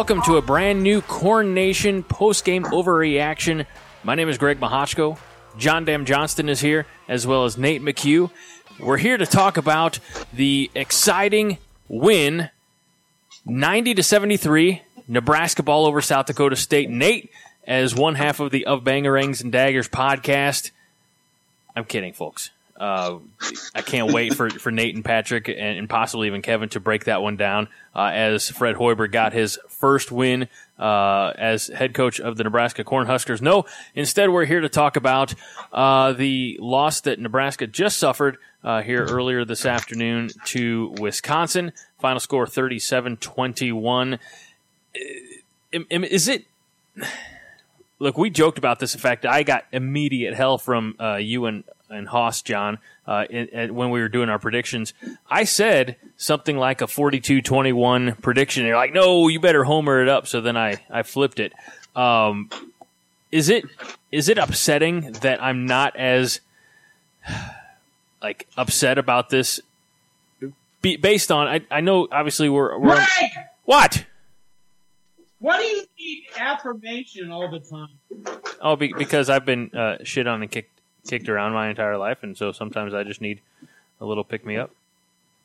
Welcome to a brand new Corn Nation post-game overreaction. My name is Greg Mahochko. John Dam Johnston is here, as well as Nate McHugh. We're here to talk about the exciting win, ninety to seventy-three, Nebraska ball over South Dakota State. Nate, as one half of the Of Bangerangs and Daggers podcast. I'm kidding, folks. Uh, I can't wait for, for Nate and Patrick and, and possibly even Kevin to break that one down uh, as Fred Hoiberg got his first win uh, as head coach of the Nebraska Cornhuskers. No, instead, we're here to talk about uh, the loss that Nebraska just suffered uh, here earlier this afternoon to Wisconsin. Final score 37 21. Is it look, we joked about this. In fact, I got immediate hell from uh, you and and Haas, John, uh, when we were doing our predictions. I said something like a 42-21 prediction. You're like, no, you better homer it up. So then I I flipped it. Um, is it is it upsetting that I'm not as like upset about this? Be, based on I, I know obviously we're, we're what What do you need affirmation all the time? Oh, be, because I've been uh, shit on and kicked kicked around my entire life, and so sometimes I just need a little pick me up.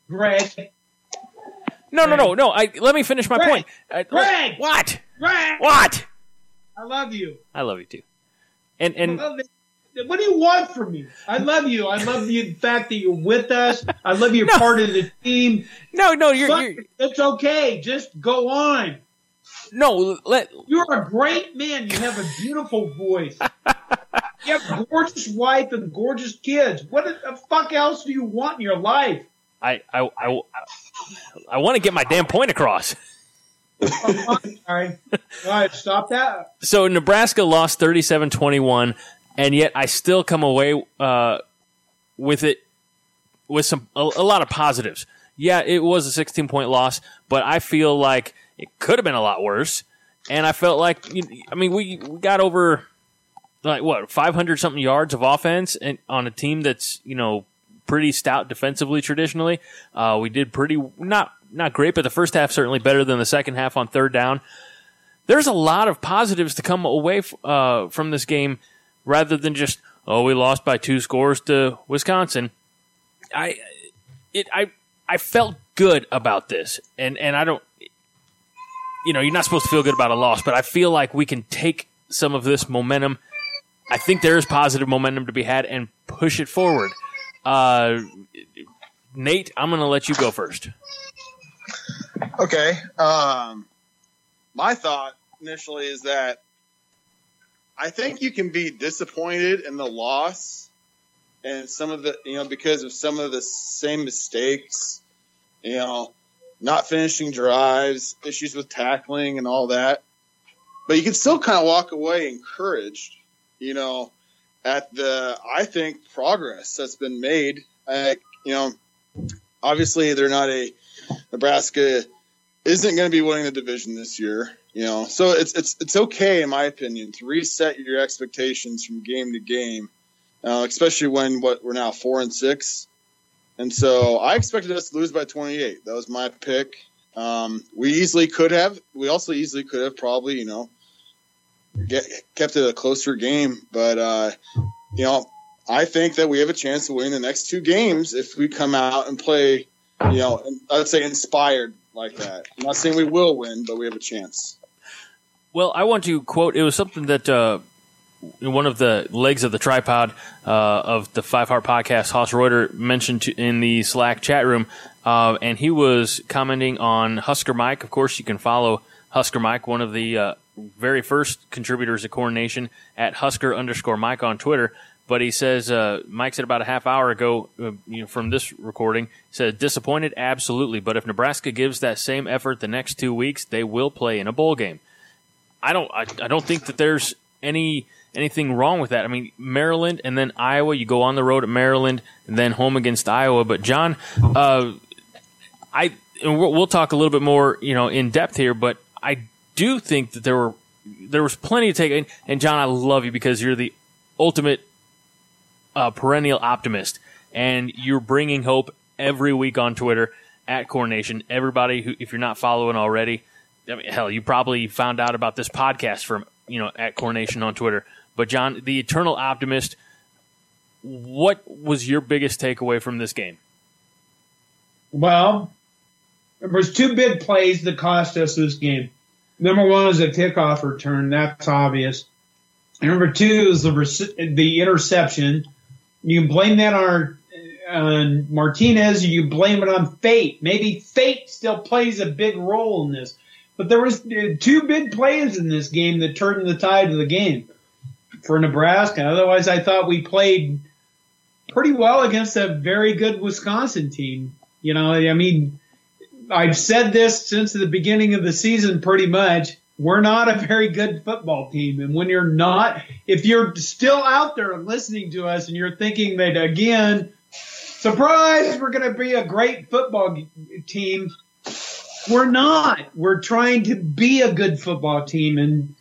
Greg, No, no, no, no. I let me finish my Greg! point. I, Greg! what? Greg, What? I love you. I love you too. And and I love it. What do you want from me? I love you. I love the fact that you're with us. I love you're No. part of the team. no, no, you're, Fuck you're. It's okay. Just go on. no. Let You're a great man. You have a beautiful voice. You have a gorgeous wife and gorgeous kids. What the fuck else do you want in your life? I I I, I want to get my damn point across. Right. All right. Stop that. So Nebraska lost 37-21, and yet I still come away uh, with it with some a, a lot of positives. Yeah, it was a 16 point loss, but I feel like it could have been a lot worse. And I felt like I mean we, we got over like what 500 something yards of offense and on a team that's you know pretty stout defensively traditionally. Uh, we did pretty not not great, but the first half certainly better than the second half on third down there's a lot of positives to come away f- uh, from this game rather than just oh we lost by two scores to Wisconsin. I it I I felt good about this and and I don't you know you're not supposed to feel good about a loss, but I feel like we can take some of this momentum. I think there is positive momentum to be had and push it forward. Uh, Nate, I'm going to let you go first. Okay. Um, my thought initially is that I think you can be disappointed in the loss and some of the, you know, because of some of the same mistakes, you know, not finishing drives, issues with tackling and all that. But you can still kind of walk away encouraged, you know, at the, I think, progress that's been made. Uh, you know, obviously they're not a, Nebraska isn't going to be winning the division this year. You know, so it's it's it's okay in my opinion to reset your expectations from game to game, uh, especially when what we're now four and six, and so I expected us to lose by 28. That was my pick. Um, we easily could have. We also easily could have probably you know get, kept it a closer game, but uh, you know I think that we have a chance to win the next two games if we come out and play you know, I'd say inspired like that. I'm not saying we will win, but we have a chance. Well, I want to quote. It was something that uh, one of the legs of the tripod uh, of the Five Heart Podcast, Haas Reuter, mentioned to, in the Slack chat room, uh, and he was commenting on Husker Mike. Of course, you can follow Husker Mike, one of the uh, very first contributors at Corn Nation, at Husker underscore Mike on Twitter. But he says, uh, Mike said about a half hour ago, uh, you know, from this recording, said disappointed, absolutely. But if Nebraska gives that same effort the next two weeks, they will play in a bowl game. I don't, I, I don't think that there's any anything wrong with that. I mean, Maryland and then Iowa. You go on the road at Maryland and then home against Iowa. But John, uh, I and we'll, we'll talk a little bit more, you know, in depth here. But I do think that there were there was plenty to take. And, John, I love you because you're the ultimate uh, perennial optimist, and you're bringing hope every week on Twitter at Corn Nation. Everybody who, if you're not following already, I mean, hell, you probably found out about this podcast from you know at Corn Nation on Twitter. But John, the eternal optimist, what was your biggest takeaway from this game? Well, there was two big plays that cost us this game. Number one is a kickoff return. That's obvious. And number two is the the interception. You can blame that on, on Martinez. You blame it on fate. Maybe fate still plays a big role in this. But there was uh, two big plays in this game that turned the tide of the game for Nebraska. Otherwise, I thought we played pretty well against a very good Wisconsin team. You know, I mean, I've said this since the beginning of the season pretty much. We're not a very good football team. And when you're not, if you're still out there listening to us and you're thinking that again, surprise, we're going to be a great football team. We're not. We're trying to be a good football team and,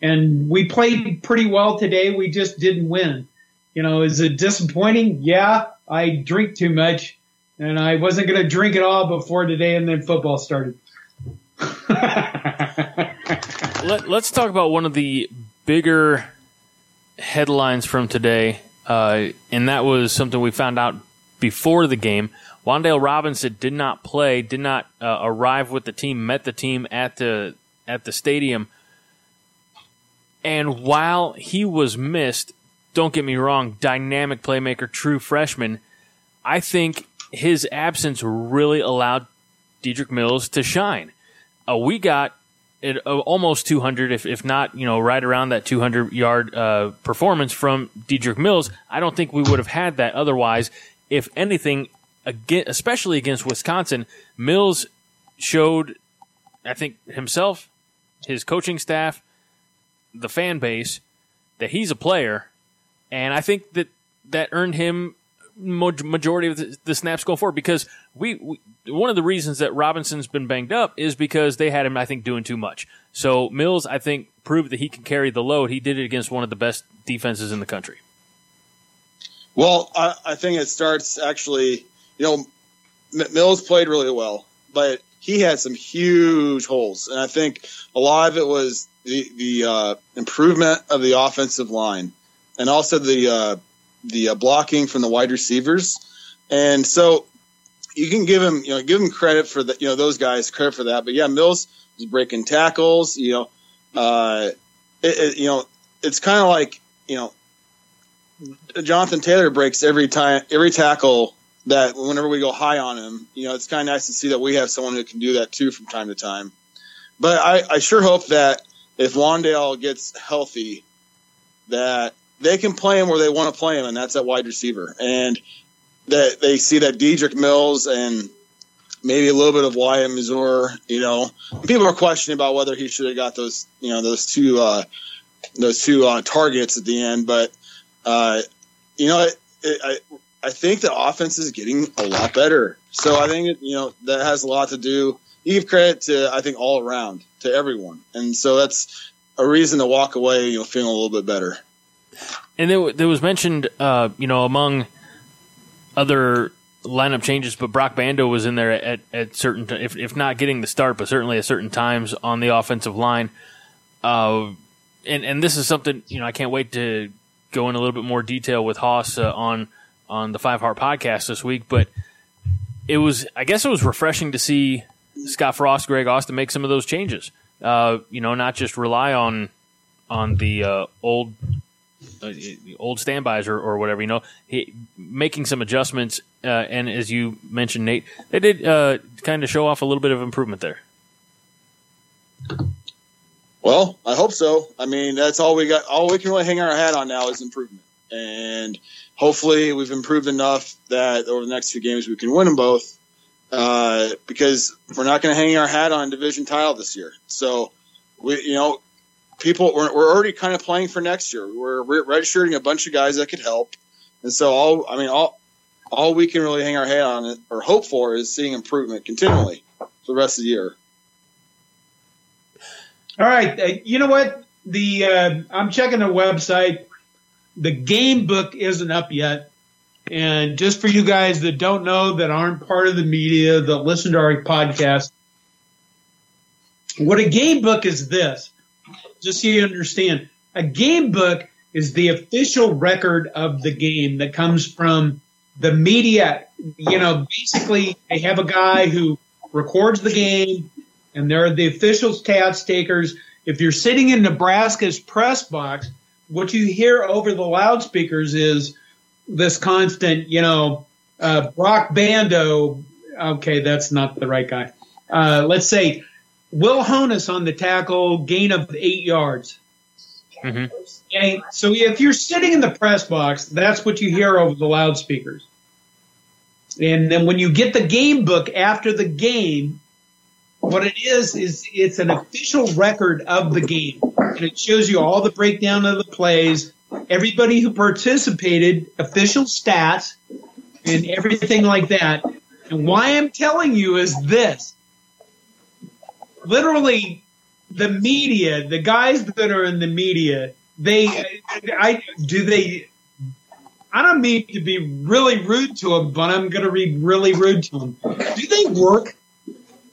and we played pretty well today. We just didn't win. You know, is it disappointing? Yeah, I drink too much and I wasn't going to drink it all before today, and then football started. Let, us talk about one of the bigger headlines from today, uh, and that was something we found out before the game. Wan'Dale Robinson did not play, did not uh, arrive with the team, met the team at the at the stadium, and while he was missed, don't get me wrong, dynamic playmaker, true freshman. I think his absence really allowed Dedrick Mills to shine. Uh, we got it, uh, almost 200, if, if not, you know, right around that 200 yard uh, performance from Dedrick Mills. I don't think we would have had that otherwise. If anything, again, especially against Wisconsin, Mills showed, I think, himself, his coaching staff, the fan base, that he's a player. And I think that that earned him majority of the, snaps going forward because we, we, one of the reasons that Robinson's been banged up is because they had him I think doing too much. So Mills I think proved that he can carry the load. He did it against one of the best defenses in the country. Well, I, I think it starts actually. You know, Mills played really well, but he had some huge holes, and I think a lot of it was the the uh, improvement of the offensive line, and also the uh, the uh, blocking from the wide receivers, and so you can give him you know give him credit for the you know those guys credit for that. But yeah, Mills is breaking tackles. You know, uh, it, it, you know it's kind of like you know Jonathan Taylor breaks every time every tackle that whenever we go high on him. You know, it's kind of nice to see that we have someone who can do that too from time to time. But I, I sure hope that if Wan'Dale gets healthy, that they can play him where they want to play him, and that's at wide receiver. And that they see that Dedrick Mills and maybe a little bit of Wyatt Mazour, you know, people are questioning about whether he should have got those, you know, those two, uh, those two uh, targets at the end. But, uh, you know, it, it, I, I think the offense is getting a lot better. So I think, you know, that has a lot to do. You give credit to, I think, all around to everyone. And so that's a reason to walk away, you know, feeling a little bit better. And there, there was mentioned, uh, you know, among other lineup changes, but Broc Bando was in there at, at certain, if, if not getting the start, but certainly at certain times on the offensive line. Uh, and, and this is something, you know, I can't wait to go in a little bit more detail with Haas uh, on, on the Five Heart podcast this week, but it was, I guess it was refreshing to see Scott Frost, Greg Austin make some of those changes. Uh, you know, not just rely on, on the uh, old old standbys or, or whatever, you know, he, making some adjustments. Uh, and as you mentioned, Nate, they did uh, kind of show off a little bit of improvement there. Well, I hope so. I mean, that's all we got. All we can really hang our hat on now is improvement. And hopefully we've improved enough that over the next few games we can win them both. Uh, because we're not going to hang our hat on division title this year. So we, you know, people we're, we're already kind of playing for next year. We're redshirting a bunch of guys that could help, and so all I mean all all we can really hang our head on or hope for is seeing improvement continually for the rest of the year. All right, uh, you know what? The uh, I'm checking the website. The game book isn't up yet. And just for you guys that don't know, that aren't part of the media, that listen to our podcast, What a game book is this, just so you understand. A game book is the official record of the game that comes from the media. You know, basically, they have a guy who records the game, and they're the official stats takers. If you're sitting in Nebraska's press box, what you hear over the loudspeakers is this constant, you know, uh, Broc Bando. Okay, that's not the right guy. Uh, let's say Will Honas on the tackle, gain of eight yards. Mm-hmm. Okay, so if you're sitting in the press box, that's what you hear over the loudspeakers. And then when you get the game book after the game, what it is is it's an official record of the game, and it shows you all the breakdown of the plays, everybody who participated, official stats, and everything like that. And why I'm telling you is this: literally, the media, the guys that are in the media, they, I do they. I don't mean to be really rude to them, but I'm going to be really rude to them. Do they work?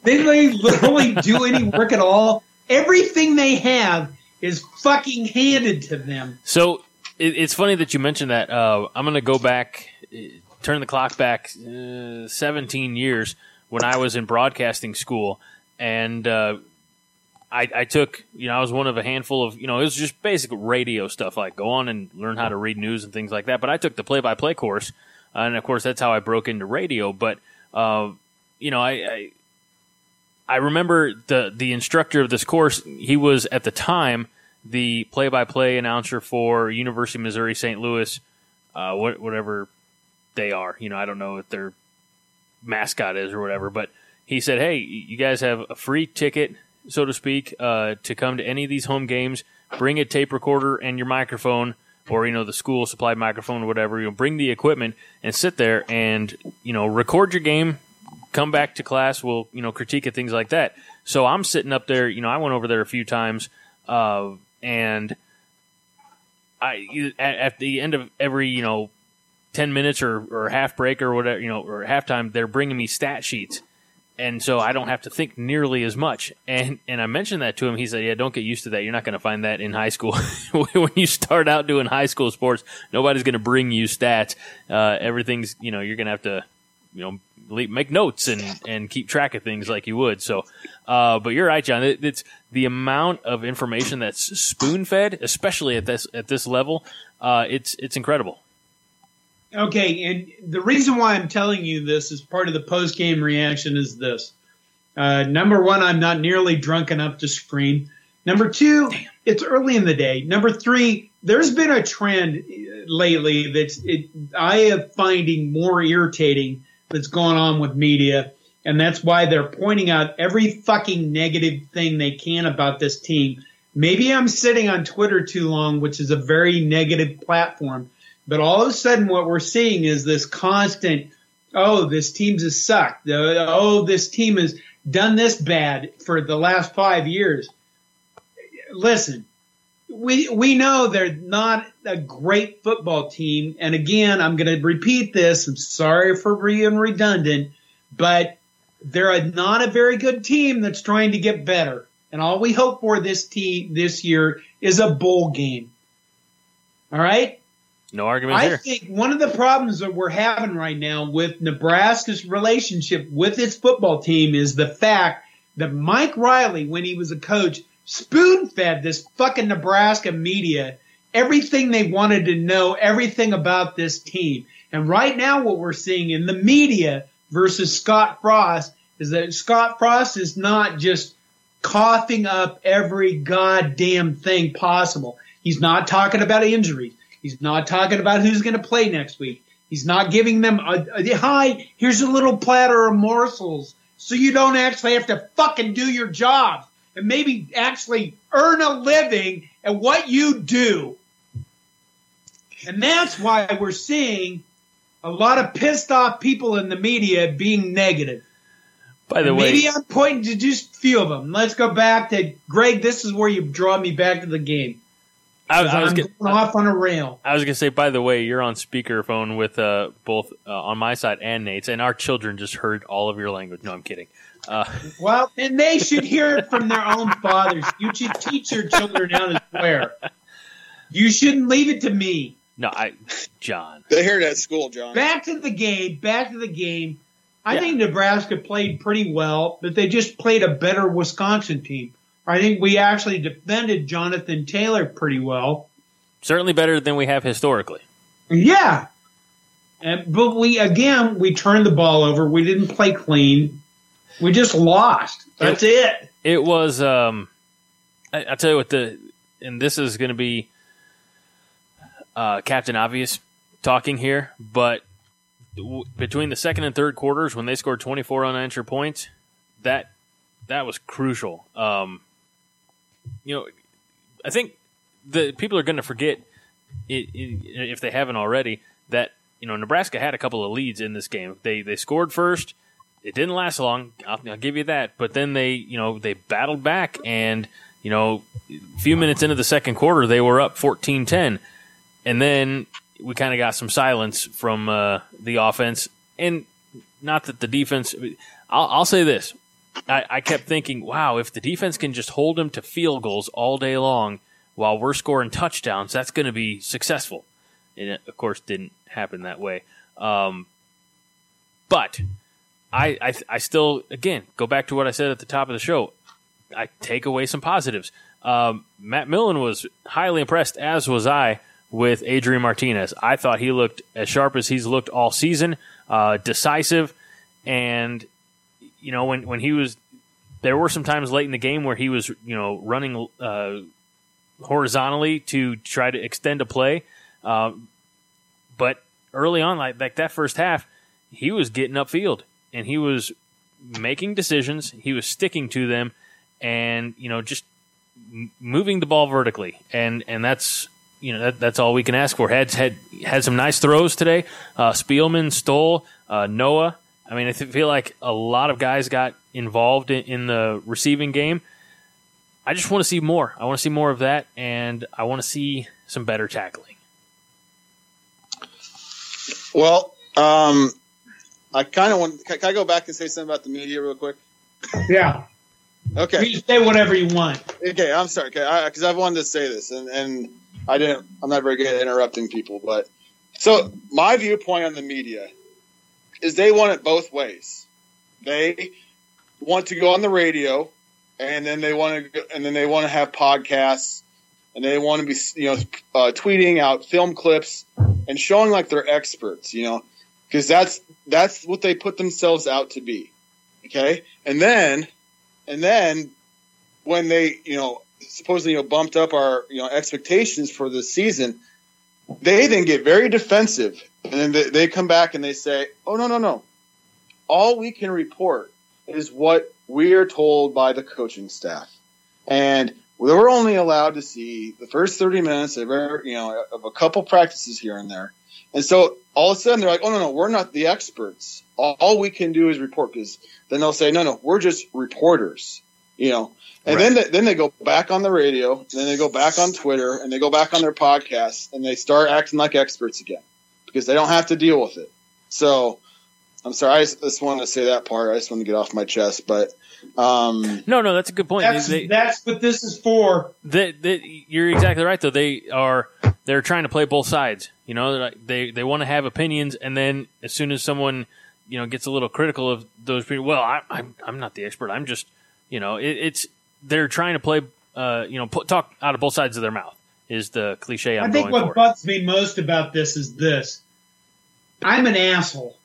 They they literally do any work at all. Everything they have is fucking handed to them. So it, it's funny that you mentioned that. Uh, I'm going to go back, uh, turn the clock back uh, 17 years when I was in broadcasting school, and uh, I, I took, you know, I was one of a handful of, you know, it was just basic radio stuff, like go on and learn how to read news and things like that. But I took the play-by-play course, and of course that's how I broke into radio. But uh, you know, I, I I remember the the instructor of this course. He was at the time the play-by-play announcer for University of Missouri St. Louis, uh, whatever they are. You know, I don't know if their mascot is or whatever, but he said, "Hey, you guys have a free ticket, so to speak, uh, to come to any of these home games. Bring a tape recorder and your microphone." Or you know the school supplied microphone or whatever. You know, bring the equipment and sit there and you know record your game come back to class, we'll you know critique it, things like that. So I'm sitting up there, you know, I went over there a few times, uh, and I at, at, the end of every you know ten minutes or, or half break or whatever, you know, or halftime, they're bringing me stat sheets. And so I don't have to think nearly as much. And and I mentioned that to him. He said, "Yeah, don't get used to that. You're not going to find that in high school. when you start out doing high school sports, nobody's going to bring you stats. Uh, everything's you know you're going to have to you know make notes and and keep track of things like you would. So, uh, but you're right, John. It, it's the amount of information that's spoon fed, especially at this at this level. Uh, it's it's incredible. Okay, and the reason why I'm telling you this is part of the post game reaction is this. Uh, number one, I'm not nearly drunk enough to scream. Number two, Damn. it's early in the day. Number three, there's been a trend lately that's it, I am finding more irritating that's going on with media. And that's why they're pointing out every fucking negative thing they can about this team. Maybe I'm sitting on Twitter too long, which is a very negative platform. But all of a sudden, what we're seeing is this constant, oh, this team's a suck. Oh, this team has done this bad for the last five years. Listen, we we know they're not a great football team. And again, I'm going to repeat this. I'm sorry for being redundant, but they're a, not a very good team that's trying to get better. And all we hope for this team this year is a bowl game. All right. No argument I here. think one of the problems that we're having right now with Nebraska's relationship with its football team is the fact that Mike Riley, when he was a coach, spoon fed this fucking Nebraska media everything they wanted to know, everything about this team. And right now, what we're seeing in the media versus Scott Frost is that Scott Frost is not just coughing up every goddamn thing possible. He's not talking about injuries. He's not talking about who's going to play next week. He's not giving them a, a hi, here's a little platter of morsels so you don't actually have to fucking do your job and maybe actually earn a living at what you do. And that's why we're seeing a lot of pissed off people in the media being negative. By the and way, maybe I'm pointing to just a few of them. Let's go back to Greg. This is where you draw me back to the game. I, 'Cause I was I'm get- going off on a rail. I was gonna say. By the way, you're on speakerphone with uh, both uh, on my side and Nate's, and our children just heard all of your language. No, I'm kidding. Uh, Well, and they should hear it from their own fathers. You should teach your children how to swear. You shouldn't leave it to me. no, I, John. They hear it at school, John. Back to the game. Back to the game. I Yeah. think Nebraska played pretty well, but they just played a better Wisconsin team. I think we actually defended Jonathan Taylor pretty well. Certainly better than we have historically. Yeah. And, but we, again, we turned the ball over. We didn't play clean. We just lost. That's it. It was. Um, I, I'll tell you what the, and this is going to be uh, Captain Obvious talking here, but w- between the second and third quarters, when they scored 24 unanswered points, that that was crucial. Um, you know, I think the people are going to forget it, it, if they haven't already that you know Nebraska had a couple of leads in this game. They they scored first. It didn't last long. I'll, I'll give you that. But then they you know they battled back and you know a few minutes into the second quarter they were up 14-10 and then we kind of got some silence from uh, the offense and not that the defense I'll, I'll say this I, I kept thinking wow if the defense can just hold them to field goals all day long while we're scoring touchdowns that's going to be successful and it of course didn't happen that way um, but I, I I still again go back to what I said at the top of the show I take away some positives. Um, Matt Millen was highly impressed, as was I, with Adrian Martinez. I thought he looked as sharp as he's looked all season, uh, decisive, and you know when when he was, there were some times late in the game where he was you know running uh, horizontally to try to extend a play, um, but early on, like like that first half, he was getting upfield and he was making decisions. He was sticking to them and you know just moving the ball vertically. And and that's you know that, that's all we can ask for. Had had had some nice throws today. Uh, Spielman stole uh, Noah I mean I th- feel like a lot of guys got involved in, in the receiving game I just want to see more I want to see more of that and I want to see some better tackling Well, um, I kind of want. Can, can I go back and say something about the media real quick? Yeah. Okay. You say whatever you want. Okay. I'm sorry. Okay. Because I've wanted to say this, and and I didn't. I'm not very good at interrupting people, but so my viewpoint on the media is they want it both ways. They want to go on the radio, and then they want to, and then they want to have podcasts, and they want to be, you know, uh, tweeting out film clips and showing like they're experts, you know, because that's that's what they put themselves out to be. Okay, and then, and then when they, you know, supposedly you know bumped up our you know expectations for the season, they then get very defensive, and then they, come back and they say, "Oh no, no, no! All we can report is what we are told by the coaching staff, and we're only allowed to see the first thirty minutes of you know of a couple practices here and there." And so all of a sudden they're like, "Oh no, no, we're not the experts. All, all we can do is report." Because then they'll say, "No, no, we're just reporters," you know. And Right. then they, then they go back on the radio, and then they go back on Twitter, and they go back on their podcasts, and they start acting like experts again because they don't have to deal with it. So I'm sorry, I just, just wanted to say that part. I just wanted to get off my chest, but um, no no that's a good point That's, They- that's what this is for. They, they, you're exactly right, though. They are they're trying to play both sides. You know, They're like- they they want to have opinions, and then as soon as someone you know gets a little critical of those people, well, I, I'm I'm not the expert. I'm just you know, it, it's they're trying to play. Uh, you know, put, talk out of both sides of their mouth is the cliche I'm I think what for. bugs me most about this is this. I'm an asshole.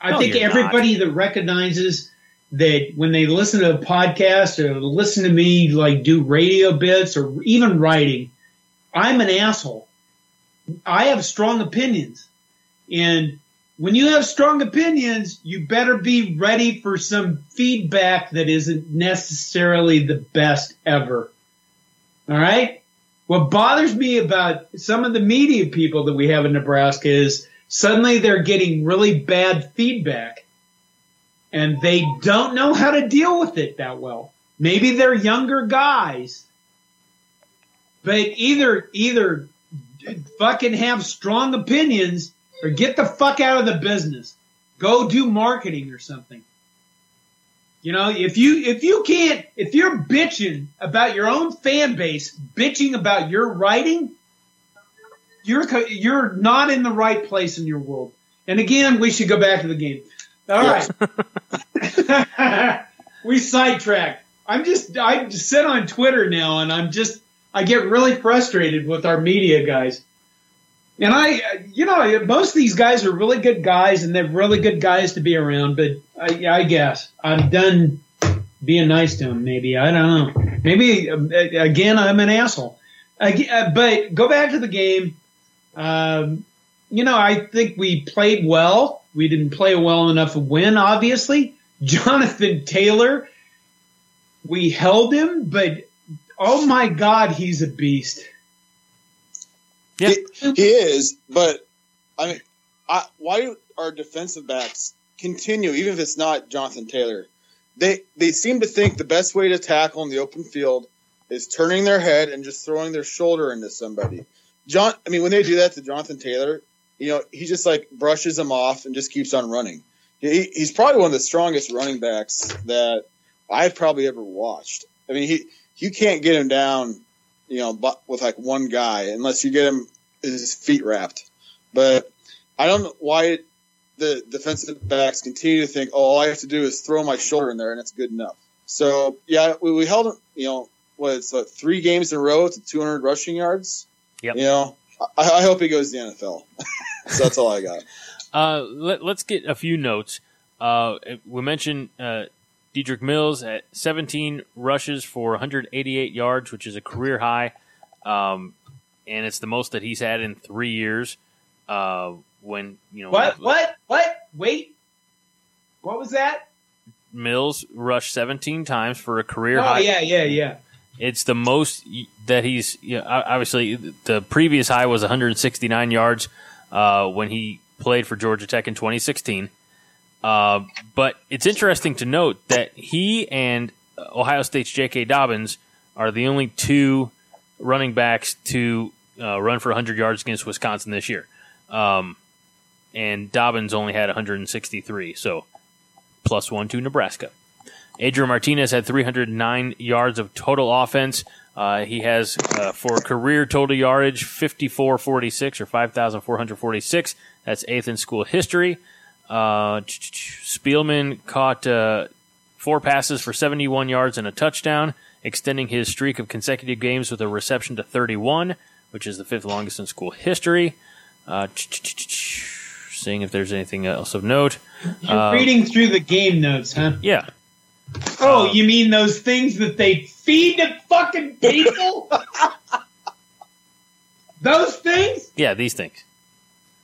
I No, think everybody that recognizes that when they listen to a podcast or listen to me like do radio bits or even writing, I'm an asshole. I have strong opinions. And when you have strong opinions, you better be ready for some feedback that isn't necessarily the best ever. All right? What bothers me about some of the media people that we have in Nebraska is suddenly they're getting really bad feedback and they don't know how to deal with it that well. Maybe they're younger guys, but either either fucking have strong opinions or get the fuck out of the business. Go do marketing or something. You know, if you if you can't if you're bitching about your own fan base, bitching about your writing, you're you're not in the right place in your world. And again, we should go back to the game. All right, we sidetracked. I'm just I sit on Twitter now, and I'm just I get really frustrated with our media guys. And I, you know, most of these guys are really good guys, and they're really good guys to be around. But I, I guess I'm done being nice to them. Maybe I don't know. Maybe uh, again, I'm an asshole. Uh, but go back to the game. Um, you know, I think we played well. We didn't play well enough to win, obviously. Jonathan Taylor, we held him, but oh my God, he's a beast. Yeah. He, he is, but I mean, I, why our defensive backs continue, even if it's not Jonathan Taylor? They they seem to think the best way to tackle in the open field is turning their head and just throwing their shoulder into somebody. John, I mean, when they do that to Jonathan Taylor, you know, he just like brushes them off and just keeps on running. He, he's probably one of the strongest running backs that I've probably ever watched. I mean, he you can't get him down, you know, but with like one guy unless you get him his feet wrapped. But I don't know why the defensive backs continue to think, oh, all I have to do is throw my shoulder in there and it's good enough. So yeah, we, we held him, you know, what it's like three games in a row to 200 rushing yards. Yep. You know, I, I hope he goes to the NFL. so that's all I got. Uh, let, us get a few notes. Uh, we mentioned uh, Dedrick Mills at 17 rushes for 188 yards, which is a career high, um, and it's the most that he's had in three years. Uh, when you know what, what, what? Wait, what was that? Mills rushed 17 times for a career oh, high. yeah, yeah, yeah. It's the most that he's you know, obviously the previous high was 169 yards uh, when he played for Georgia Tech in 2016. Uh, but it's interesting to note that he and Ohio State's J.K. Dobbins are the only two running backs to uh, run for 100 yards against Wisconsin this year. Um, and Dobbins only had 163, so plus one to Nebraska. Adrian Martinez had 309 yards of total offense. Uh, he has uh, for career total yardage 5446 or 5,446. That's eighth in school history. Uh, Spielman caught uh, four passes for 71 yards and a touchdown, extending his streak of consecutive games with a reception to 31, which is the fifth longest in school history. Uh, seeing if there's anything else of note. You're uh, reading through the game notes, huh? Yeah. Oh, you mean those things that they feed to fucking people? those things? Yeah, these things.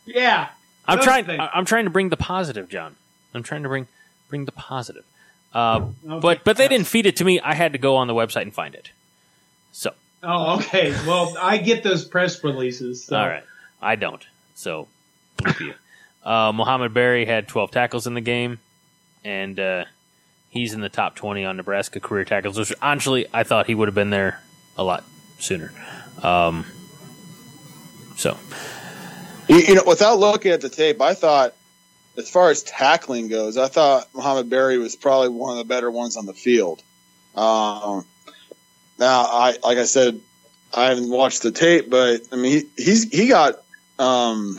Yeah. I'm trying. Things. I'm trying to bring the positive, John. I'm trying to bring bring the positive. Uh, okay. But but they didn't feed it to me. I had to go on the website and find it. So. Oh, okay. Well, I get those press releases. So. All right. I don't. So, you. Uh, Mohamed Barry had 12 tackles in the game, and uh, he's in the top 20 on Nebraska career tackles, which honestly, I thought he would have been there a lot sooner. Um, so. You, you, know, without looking at the tape, I thought, as far as tackling goes, I thought Mohamed Barry was probably one of the better ones on the field. Um, now, I like I said, I haven't watched the tape, but I mean, he, he's he got um,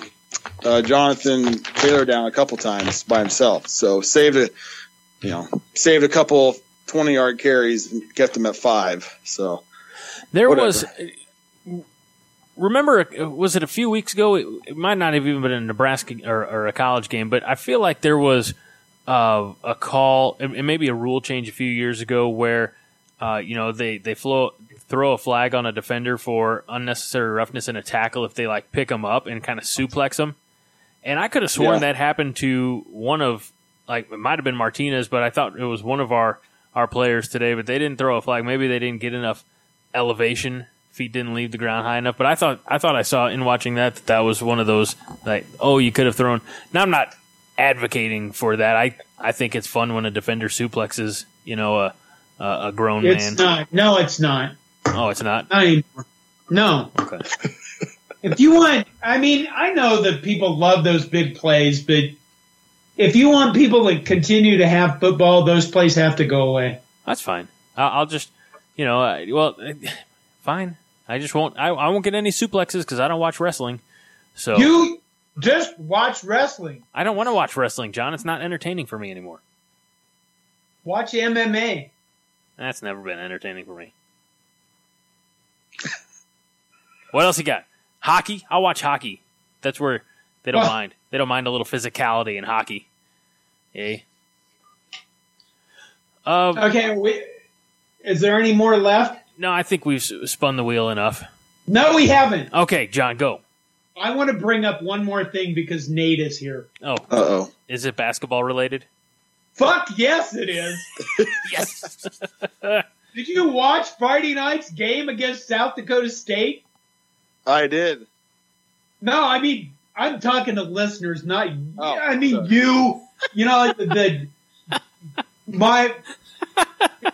uh, Jonathan Taylor down a couple times by himself, so saved a you know, saved a couple 20 yard carries and kept them at five. So there whatever. was, remember, was it a few weeks ago? It, it, might not have even been a Nebraska or, or a college game, but I feel like there was uh, a call and maybe a rule change a few years ago where, uh, you know, they, they flow, throw a flag on a defender for unnecessary roughness in a tackle if they like pick them up and kind of suplex them. And I could have sworn yeah. that happened to one of like it might have been Martinez, but I thought it was one of our our players today. But they didn't throw a flag. Maybe they didn't get enough elevation. Feet didn't leave the ground high enough. But I thought I thought I saw in watching that that, that was one of those like oh you could have thrown. Now I'm not advocating for that. I I think it's fun when a defender suplexes you know a a, a grown it's man. It's not. No, it's not. Oh, it's not. Not anymore. No. Okay. If you want, I mean, I know that people love those big plays, but if you want people to continue to have football, those plays have to go away. That's fine. I'll, I'll just, you know, well, fine. I just won't. I, I won't get any suplexes because I don't watch wrestling. So You just watch wrestling. I don't want to watch wrestling, John. It's not entertaining for me anymore. Watch MMA. That's never been entertaining for me. what else you got? Hockey. I'll watch hockey. That's where they don't Well- mind. They don't mind a little physicality in hockey. Eh? Uh, Okay, we, is there any more left? No, I think we've spun the wheel enough. No, we haven't. Okay, John, go. I want to bring up one more thing because Nate is here. Oh, Uh oh. is it basketball related? Fuck yes, it is. Yes. Did you watch Friday night's game against South Dakota State? I did. No, I mean I'm talking to listeners, not Oh, I mean sorry. you. You know the my.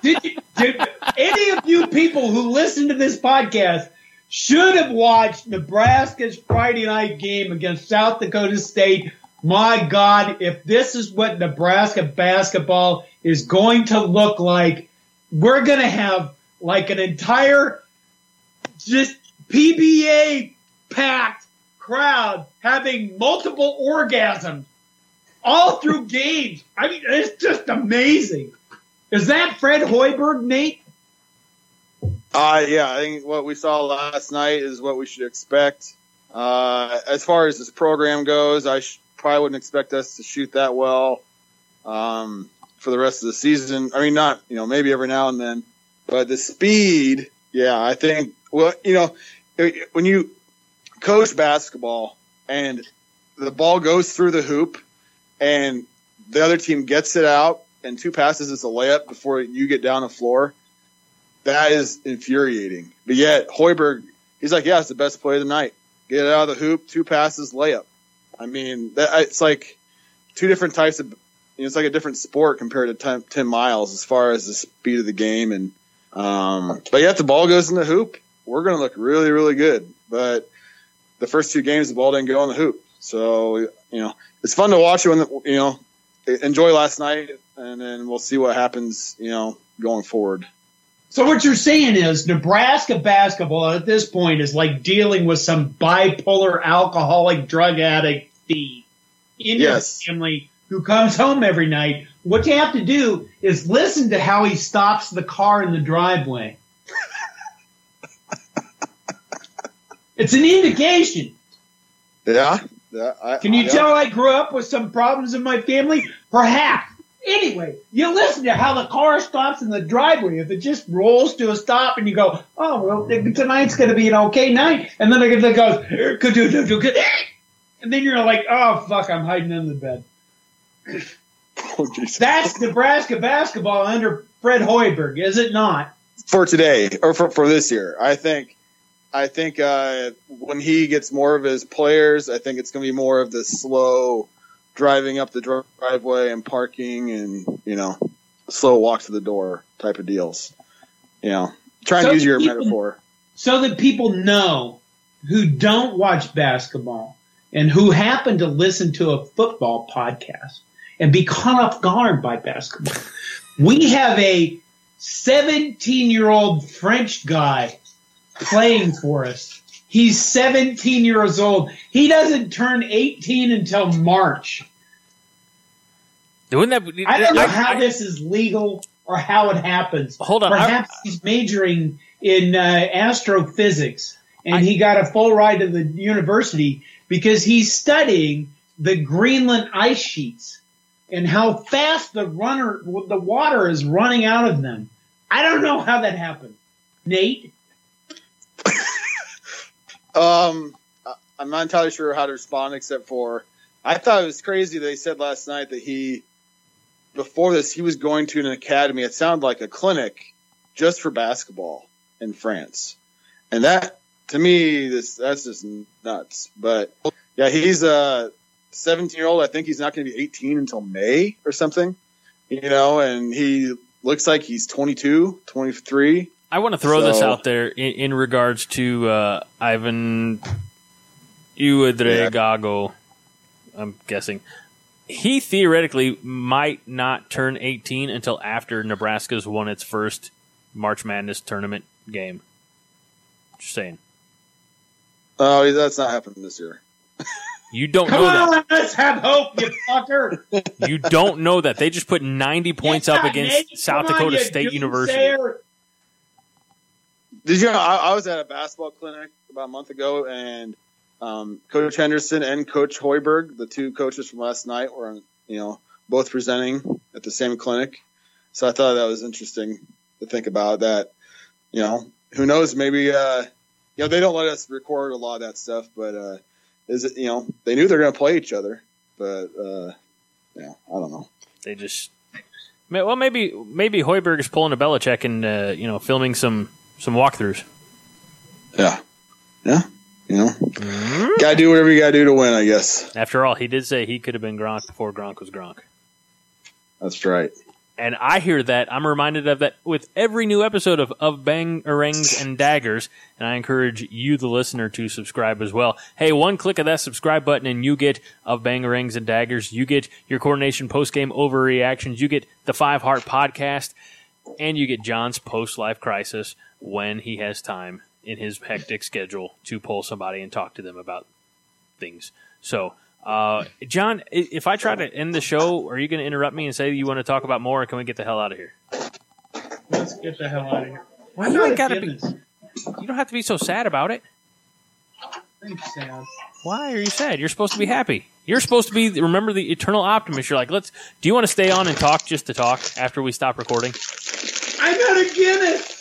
Did, you, did any of you people who listen to this podcast should have watched Nebraska's Friday night game against South Dakota State? My God, if this is what Nebraska basketball is going to look like, we're going to have like an entire just PBA packed crowd having multiple orgasms all through games. I mean, it's just amazing. Is that Fred Hoiberg, Nate? Uh, yeah, I think what we saw last night is what we should expect. Uh, as far as this program goes, I sh- probably wouldn't expect us to shoot that well um, for the rest of the season. I mean, not you know maybe every now and then, but the speed, yeah, I think. Well, you know, when you coach basketball and the ball goes through the hoop and the other team gets it out and two passes is a layup before you get down the floor that is infuriating. But yet Hoiberg, he's like, yeah, it's the best play of the night. Get it out of the hoop, two passes, layup. I mean, that it's like two different types of. You know, it's like a different sport compared to Tim, Tim Miles as far as the speed of the game and. Um, but yet the ball goes in the hoop, we're going to look really, really good. But the first two games, the ball didn't go in the hoop. So you know, it's fun to watch it when the, you know enjoy last night, and then we'll see what happens. You know, going forward. So what you're saying is Nebraska basketball at this point is like dealing with some bipolar alcoholic drug addict thief in Yes. your family who comes home every night. What you have to do is listen to how he stops the car in the driveway. it's an indication. Yeah. yeah I, Can you yeah. tell I grew up with some problems in my family? Perhaps. Anyway, you listen to how the car stops in the driveway. If it just rolls to a stop and you go, oh, well, tonight's going to be an okay night. And then it goes, and then you're like, oh, fuck, I'm hiding in the bed. Oh, That's Nebraska basketball under Fred Hoiberg, is it not? for today or for, for this year. I think, I think uh, when he gets more of his players, I think it's going to be more of the slow driving up the driveway and parking and you know slow walk to the door type of deals. You know, trying So to use your people- metaphor. so that people know who don't watch basketball and who happen to listen to a football podcast and be caught off guard by basketball. We have a 17 year old French guy playing for us. He's 17 years old. He doesn't turn 18 until March. Wouldn't that? I don't know I- how I- this is legal or how it happens. Hold on, I- Perhaps he's majoring in uh, astrophysics and he got a full ride to the university because he's studying the Greenland ice sheets and how fast the runner, the water is running out of them. I don't know how that happened. Nate? Um, I- I'm not entirely sure how to respond except for I thought it was crazy. They said last night that he, before this, he was going to an academy. It sounded like a clinic just for basketball in France, and that to me, this that's just nuts. But yeah, he's a 17 year old. I think he's not going to be 18 until May or something, you know. And he looks like he's 22, 23. I want to throw this out there in, in regards to uh, Yvan Ouedraogo. I'm guessing he theoretically might not turn 18 until after Nebraska's won its first March Madness tournament game. Just saying. Oh, that's not happening this year. You don't Come know that. let's have hope, you fucker. You don't know that. They just put 90 points up against Nate, South come on, Dakota you State University. doomsayer. Did you know I, I was at a basketball clinic about a month ago, and um, Coach Henderson and Coach Hoiberg, the two coaches from last night, were you know both presenting at the same clinic. So I thought that was interesting to think about. That you know, who knows? Maybe uh, you know they don't let us record a lot of that stuff, but uh, is it you know they knew they're going to play each other, but uh, yeah, I don't know. They just well, maybe maybe Hoiberg is pulling a Belichick and uh, you know filming some some walkthroughs. Yeah, yeah, you know, mm-hmm. gotta do whatever you gotta do to win. I guess After all, he did say he could have been Gronk before Gronk was Gronk. that's right. And I hear that. I'm reminded of that with every new episode of, of Bang Rings and Daggers. And I encourage you, the listener, to subscribe as well. Hey, one click of that subscribe button and you get of Bang Rings and Daggers. You get your Corn Nation post game overreactions. You get the Five Heart podcast. And you get John's post life crisis when he has time in his hectic schedule to pull somebody and talk to them about things. So, uh, John, if I try to end the show, are you going to interrupt me and say you want to talk about more, or can we get the hell out of here? Let's get the hell out of here. Well, you ain't got to be. You don't have to be so sad about it. I'm sad. Why are you sad? You're supposed to be happy. You're supposed to be. Remember the eternal optimist. You're like, let's. Do you want to stay on and talk just to talk after we stop recording? I got a Guinness.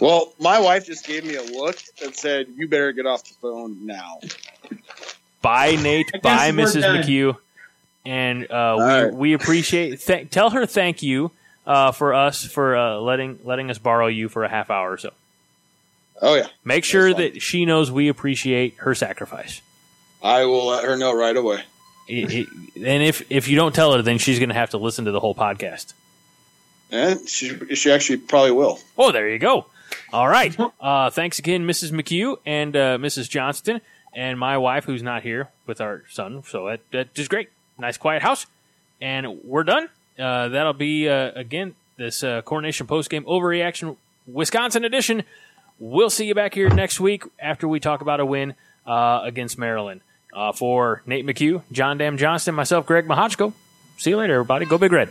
Well, my wife just gave me a look and said, "You better get off the phone now." Bye, Nate. Bye, Mrs. done. McHugh. And uh, we right. we appreciate. Th- tell her thank you uh, for us for uh, letting letting us borrow you for a half hour or so. Oh yeah, Make sure that she knows we appreciate her sacrifice. I will let her know right away. It- it- and if if you don't tell her, then she's going to have to listen to the whole podcast. And she she actually probably will. Oh, there you go. All right. Uh, thanks again, Mrs. McHugh and uh, Mrs. Johnston, and my wife, who's not here with our son. So that, that is great. Nice, quiet house. And we're done. Uh, that'll be, uh, again, this uh, Corn Nation Post Game Overreaction Wisconsin edition. We'll see you back here next week after we talk about a win uh, against Maryland. Uh, for Nate McHugh, John Dam Johnston, myself, Greg Mahachko. See you later, everybody. Go Big Red.